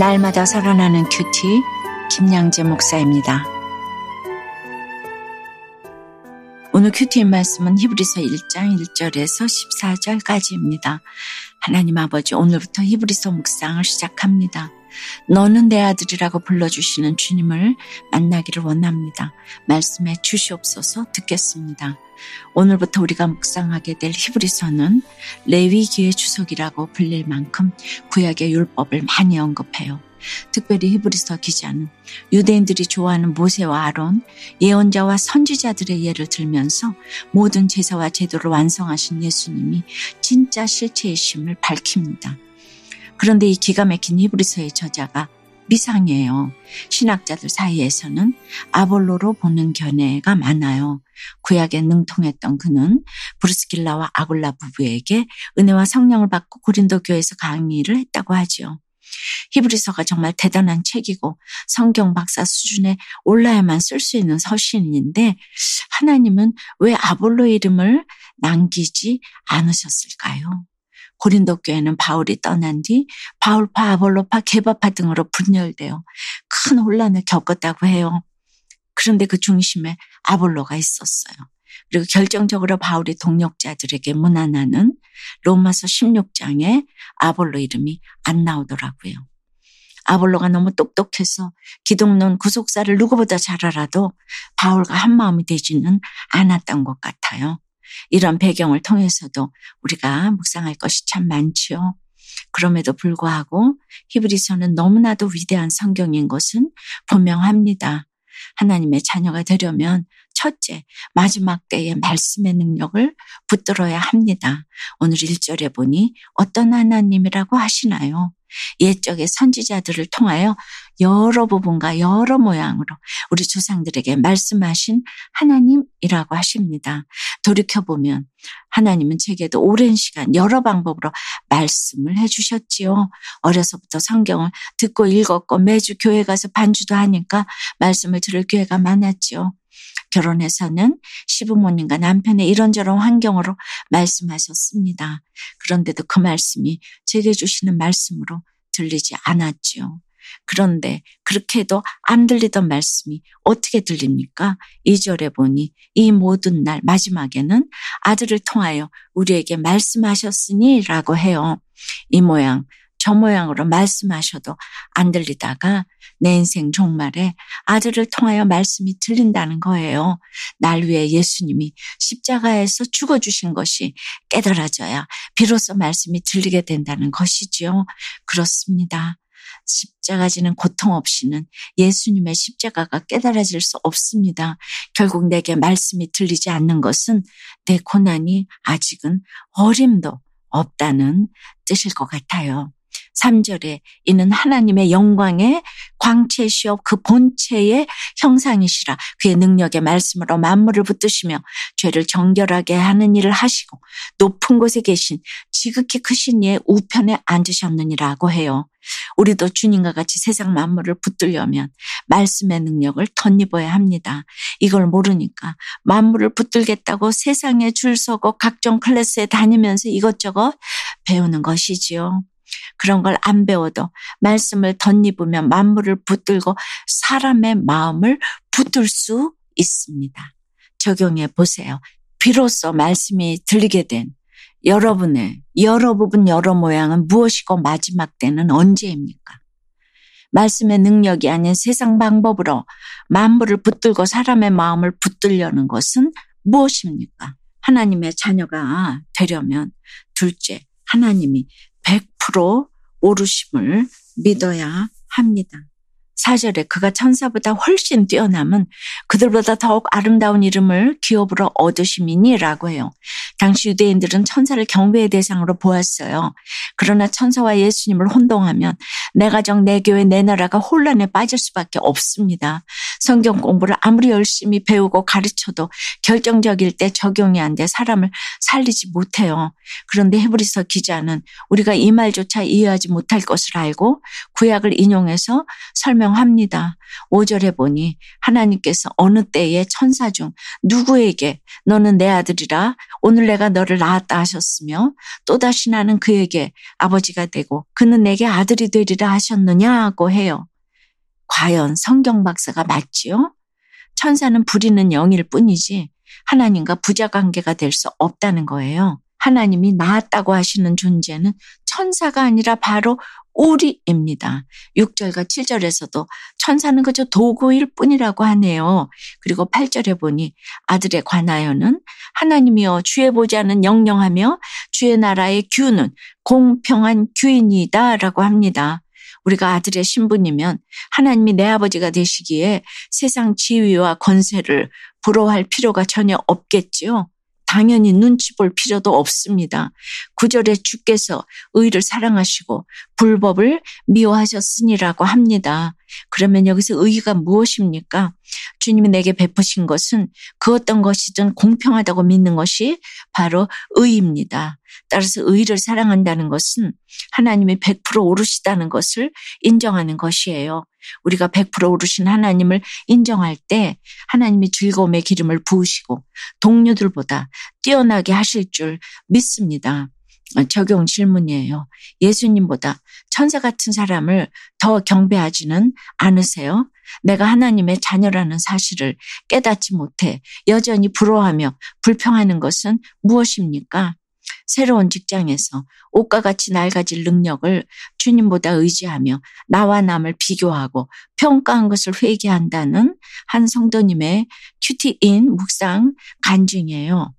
날마다 살아나는 큐티 김양재 목사입니다. 오늘 큐티의 말씀은 히브리서 1장 1절에서 14절까지입니다. 하나님 아버지 오늘부터 히브리서 묵상을 시작합니다. 너는 내 아들이라고 불러주시는 주님을 만나기를 원합니다. 말씀에 주시옵소서 듣겠습니다. 오늘부터 우리가 묵상하게 될 히브리서는 레위기의 주석이라고 불릴 만큼 구약의 율법을 많이 언급해요. 특별히 히브리서 기자는 유대인들이 좋아하는 모세와 아론, 예언자와 선지자들의 예를 들면서 모든 제사와 제도를 완성하신 예수님이 진짜 실체이심을 밝힙니다. 그런데 이 기가 막힌 히브리서의 저자가 미상이에요. 신학자들 사이에서는 아볼로로 보는 견해가 많아요. 구약에 능통했던 그는 브루스길라와 아굴라 부부에게 은혜와 성령을 받고 고린도 교회에서 강의를 했다고 하지요. 히브리서가 정말 대단한 책이고 성경 박사 수준에 올라야만 쓸 수 있는 서신인데 하나님은 왜 아볼로 이름을 남기지 않으셨을까요? 고린도 교회는 바울이 떠난 뒤 바울파, 아볼로파, 개바파 등으로 분열되어 큰 혼란을 겪었다고 해요. 그런데 그 중심에 아볼로가 있었어요. 그리고 결정적으로 바울이 동력자들에게 문안하는 로마서 16장에 아볼로 이름이 안 나오더라고요. 아볼로가 너무 똑똑해서 기독론 구속사를 누구보다 잘 알아도 바울과 한마음이 되지는 않았던 것 같아요. 이런 배경을 통해서도 우리가 묵상할 것이 참 많지요. 그럼에도 불구하고 히브리서는 너무나도 위대한 성경인 것은 분명합니다. 하나님의 자녀가 되려면 첫째, 마지막 때의 말씀의 능력을 붙들어야 합니다. 오늘 1절에 보니 어떤 하나님이라고 하시나요? 옛적의 선지자들을 통하여 여러 부분과 여러 모양으로 우리 조상들에게 말씀하신 하나님이라고 하십니다. 돌이켜보면 하나님은 제게도 오랜 시간 여러 방법으로 말씀을 해주셨지요. 어려서부터 성경을 듣고 읽었고 매주 교회 가서 반주도 하니까 말씀을 들을 기회가 많았지요. 결혼해서는 시부모님과 남편의 이런저런 환경으로 말씀하셨습니다. 그런데도 그 말씀이 제게 주시는 말씀으로 들리지 않았지요. 그런데 그렇게 해도 안 들리던 말씀이 어떻게 들립니까? 2절에 보니 이 모든 날 마지막에는 아들을 통하여 우리에게 말씀하셨으니 라고 해요. 이 모양 저 모양으로 말씀하셔도 안 들리다가 내 인생 종말에 아들을 통하여 말씀이 들린다는 거예요. 날 위해 예수님이 십자가에서 죽어주신 것이 깨달아져야 비로소 말씀이 들리게 된다는 것이지요. 그렇습니다. 십자가 지는 고통 없이는 예수님의 십자가가 깨달아질 수 없습니다. 결국 내게 말씀이 들리지 않는 것은 내 고난이 아직은 어림도 없다는 뜻일 것 같아요. 3절에 이는 하나님의 영광의 광채시오 그 본체의 형상이시라 그의 능력의 말씀으로 만물을 붙드시며 죄를 정결하게 하는 일을 하시고 높은 곳에 계신 지극히 크신 이의 우편에 앉으셨느니라고 해요. 우리도 주님과 같이 세상 만물을 붙들려면 말씀의 능력을 덧입어야 합니다. 이걸 모르니까 만물을 붙들겠다고 세상에 줄 서고 각종 클래스에 다니면서 이것저것 배우는 것이지요. 그런 걸 안 배워도 말씀을 덧입으면 만물을 붙들고 사람의 마음을 붙들 수 있습니다. 적용해 보세요. 비로소 말씀이 들리게 된 여러분의 여러 부분 여러 모양은 무엇이고 마지막 때는 언제입니까? 말씀의 능력이 아닌 세상 방법으로 만물을 붙들고 사람의 마음을 붙들려는 것은 무엇입니까? 하나님의 자녀가 되려면 둘째, 하나님이 100% 오르심을 믿어야 합니다. 사절에 그가 천사보다 훨씬 뛰어남은 그들보다 더욱 아름다운 이름을 기업으로 얻으심이니라고 해요. 당시 유대인들은 천사를 경배의 대상으로 보았어요. 그러나 천사와 예수님을 혼동하면 내 가정, 내 교회, 내 나라가 혼란에 빠질 수밖에 없습니다. 성경 공부를 아무리 열심히 배우고 가르쳐도 결정적일 때 적용이 안 돼 사람을 살리지 못해요. 그런데 헤브리서 기자는 우리가 이 말조차 이해하지 못할 것을 알고 구약을 인용해서 설명 합니다. 5절에 보니 하나님께서 어느 때에 천사 중 누구에게 너는 내 아들이라 오늘 내가 너를 낳았다 하셨으며 또다시 나는 그에게 아버지가 되고 그는 내게 아들이 되리라 하셨느냐고 해요. 과연 성경 박사가 맞지요? 천사는 부리는 영일 뿐이지 하나님과 부자 관계가 될 수 없다는 거예요. 하나님이 나았다고 하시는 존재는 천사가 아니라 바로 우리입니다. 6절과 7절에서도 천사는 그저 도구일 뿐이라고 하네요. 그리고 8절에 보니 아들에 관하여는 하나님이여 주의 보자는 영영하며 주의 나라의 규는 공평한 규인이다 라고 합니다. 우리가 아들의 신분이면 하나님이 내 아버지가 되시기에 세상 지위와 권세를 부러워할 필요가 전혀 없겠지요. 당연히 눈치 볼 필요도 없습니다. 구절에 주께서 의를 사랑하시고 불법을 미워하셨으니라고 합니다. 그러면 여기서 의가 무엇입니까? 주님이 내게 베푸신 것은 그 어떤 것이든 공평하다고 믿는 것이 바로 의입니다. 따라서 의를 사랑한다는 것은 하나님이 100% 오르시다는 것을 인정하는 것이에요. 우리가 100% 오르신 하나님을 인정할 때 하나님이 즐거움의 기름을 부으시고 동료들보다 뛰어나게 하실 줄 믿습니다. 적용 질문이에요. 예수님보다 천사 같은 사람을 더 경배하지는 않으세요? 내가 하나님의 자녀라는 사실을 깨닫지 못해 여전히 부러워하며 불평하는 것은 무엇입니까? 새로운 직장에서 옷과 같이 낡아질 능력을 주님보다 의지하며 나와 남을 비교하고 평가한 것을 회개한다는 한 성도님의 큐티인 묵상 간증이에요.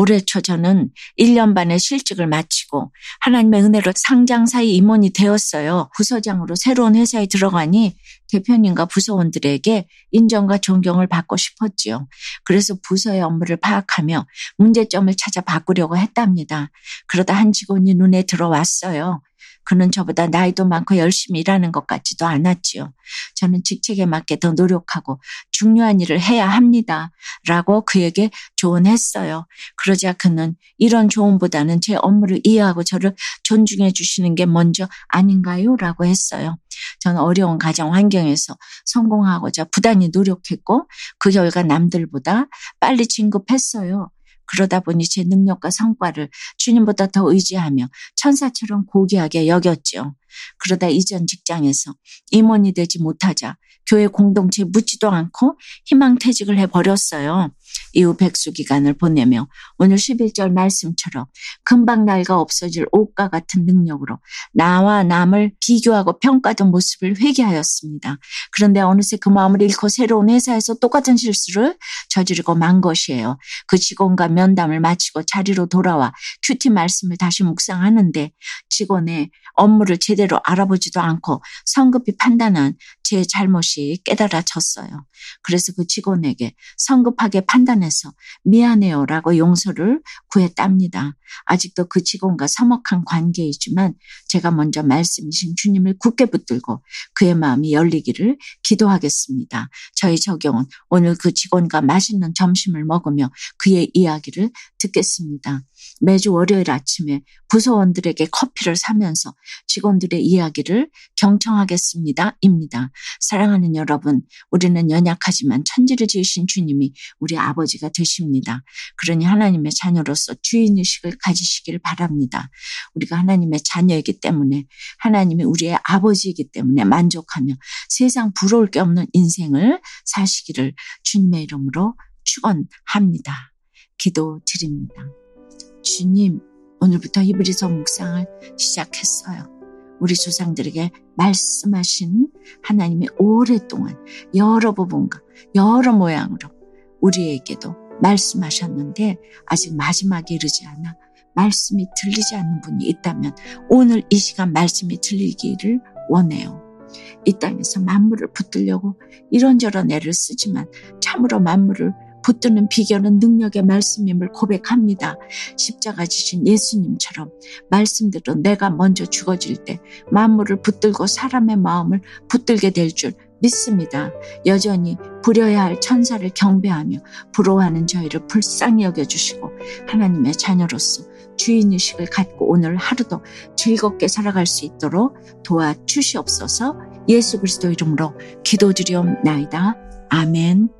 올해 초 저는 1년 반의 실직을 마치고 하나님의 은혜로 상장사의 임원이 되었어요. 부서장으로 새로운 회사에 들어가니 대표님과 부서원들에게 인정과 존경을 받고 싶었지요. 그래서 부서의 업무를 파악하며 문제점을 찾아 바꾸려고 했답니다. 그러다 한 직원이 눈에 들어왔어요. 그는 저보다 나이도 많고 열심히 일하는 것 같지도 않았지요. 저는 직책에 맞게 더 노력하고 중요한 일을 해야 합니다. 라고 그에게 조언했어요. 그러자 그는 이런 조언보다는 제 업무를 이해하고 저를 존중해 주시는 게 먼저 아닌가요? 라고 했어요. 저는 어려운 가정 환경에서 성공하고자 부단히 노력했고 그 결과 남들보다 빨리 진급했어요. 그러다 보니 제 능력과 성과를 주님보다 더 의지하며 천사처럼 고귀하게 여겼죠. 그러다 이전 직장에서 임원이 되지 못하자 교회 공동체에 묻지도 않고 희망퇴직을 해버렸어요. 이후 백수 기간을 보내며 오늘 11절 말씀처럼 금방 낡아 없어질 옷과 같은 능력으로 나와 남을 비교하고 평가던 모습을 회개하였습니다. 그런데 어느새 그 마음을 잃고 새로운 회사에서 똑같은 실수를 저지르고 만 것이에요. 그 직원과 면담을 마치고 자리로 돌아와 큐티 말씀을 다시 묵상하는데 직원의 업무를 제대로 알아보지도 않고 성급히 판단한 제 잘못이 깨달아졌어요. 그래서 그 직원에게 성급하게 판단 해서 미안해요라고 용서를 구했답니다. 아직도 그 직원과 서먹한 관계이지만 제가 먼저 말씀이신 주님을 굳게 붙들고 그의 마음이 열리기를 기도하겠습니다. 저희 적용은 오늘 그 직원과 맛있는 점심을 먹으며 그의 이야기를 듣겠습니다. 매주 월요일 아침에 부서원들에게 커피를 사면서 직원들의 이야기를 경청하겠습니다. 입니다. 사랑하는 여러분, 우리는 연약하지만 천지를 지으신 주님이 우리 아버지가 되십니다. 그러니 하나님의 자녀로서 주인의식을 가지시길 바랍니다. 우리가 하나님의 자녀이기 때문에 하나님이 우리의 아버지이기 때문에 만족하며 세상 부러울 게 없는 인생을 사시기를 주님의 이름으로 축원합니다. 기도 드립니다. 주님, 오늘부터 히브리서 묵상을 시작했어요. 우리 조상들에게 말씀하신 하나님이 오랫동안 여러 부분과 여러 모양으로 우리에게도 말씀하셨는데 아직 마지막에 이르지 않아 말씀이 들리지 않는 분이 있다면 오늘 이 시간 말씀이 들리기를 원해요. 이 땅에서 만물을 붙들려고 이런저런 애를 쓰지만 참으로 만물을 붙드는 비결은 능력의 말씀임을 고백합니다. 십자가 지신 예수님처럼 말씀대로 내가 먼저 죽어질 때 만물을 붙들고 사람의 마음을 붙들게 될 줄 믿습니다. 여전히 부려야 할 천사를 경배하며 부러워하는 저희를 불쌍히 여겨주시고 하나님의 자녀로서 주인의식을 갖고 오늘 하루도 즐겁게 살아갈 수 있도록 도와주시옵소서 예수 그리스도 이름으로 기도드리옵나이다. 아멘.